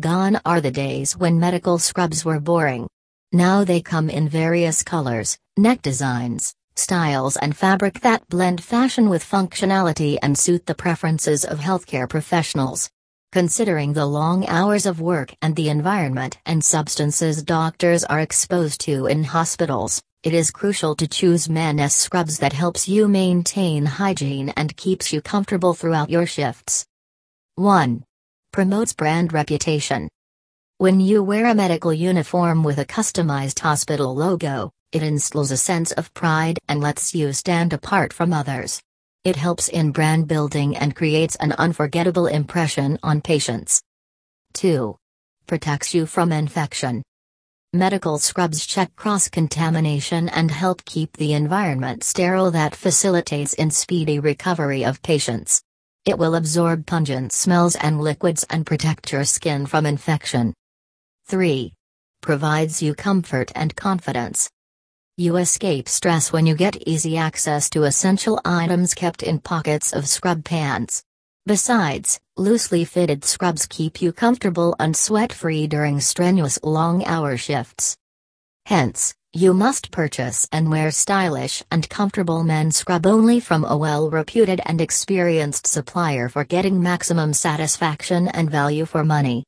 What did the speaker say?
Gone are the days when medical scrubs were boring. Now they come in various colors, neck designs, styles, and fabric that blend fashion with functionality and suit the preferences of healthcare professionals. Considering the long hours of work and the environment and substances doctors are exposed to in hospitals, it is crucial to choose men's scrubs that helps you maintain hygiene and keeps you comfortable throughout your shifts. 1. Promotes brand reputation. When you wear a medical uniform with a customized hospital logo, it instills a sense of pride and lets you stand apart from others. It helps in brand building and creates an unforgettable impression on patients. 2. Protects you from infection. Medical scrubs check cross contamination and help keep the environment sterile that facilitates in speedy recovery of patients. It will absorb pungent smells and liquids and protect your skin from infection. 3. Provides you comfort and confidence. You escape stress when you get easy access to essential items kept in pockets of scrub pants. Besides, loosely fitted scrubs keep you comfortable and sweat free during strenuous long hour shifts. Hence, you must purchase and wear stylish and comfortable men's scrub only from a well reputed and experienced supplier for getting maximum satisfaction and value for money.